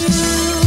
to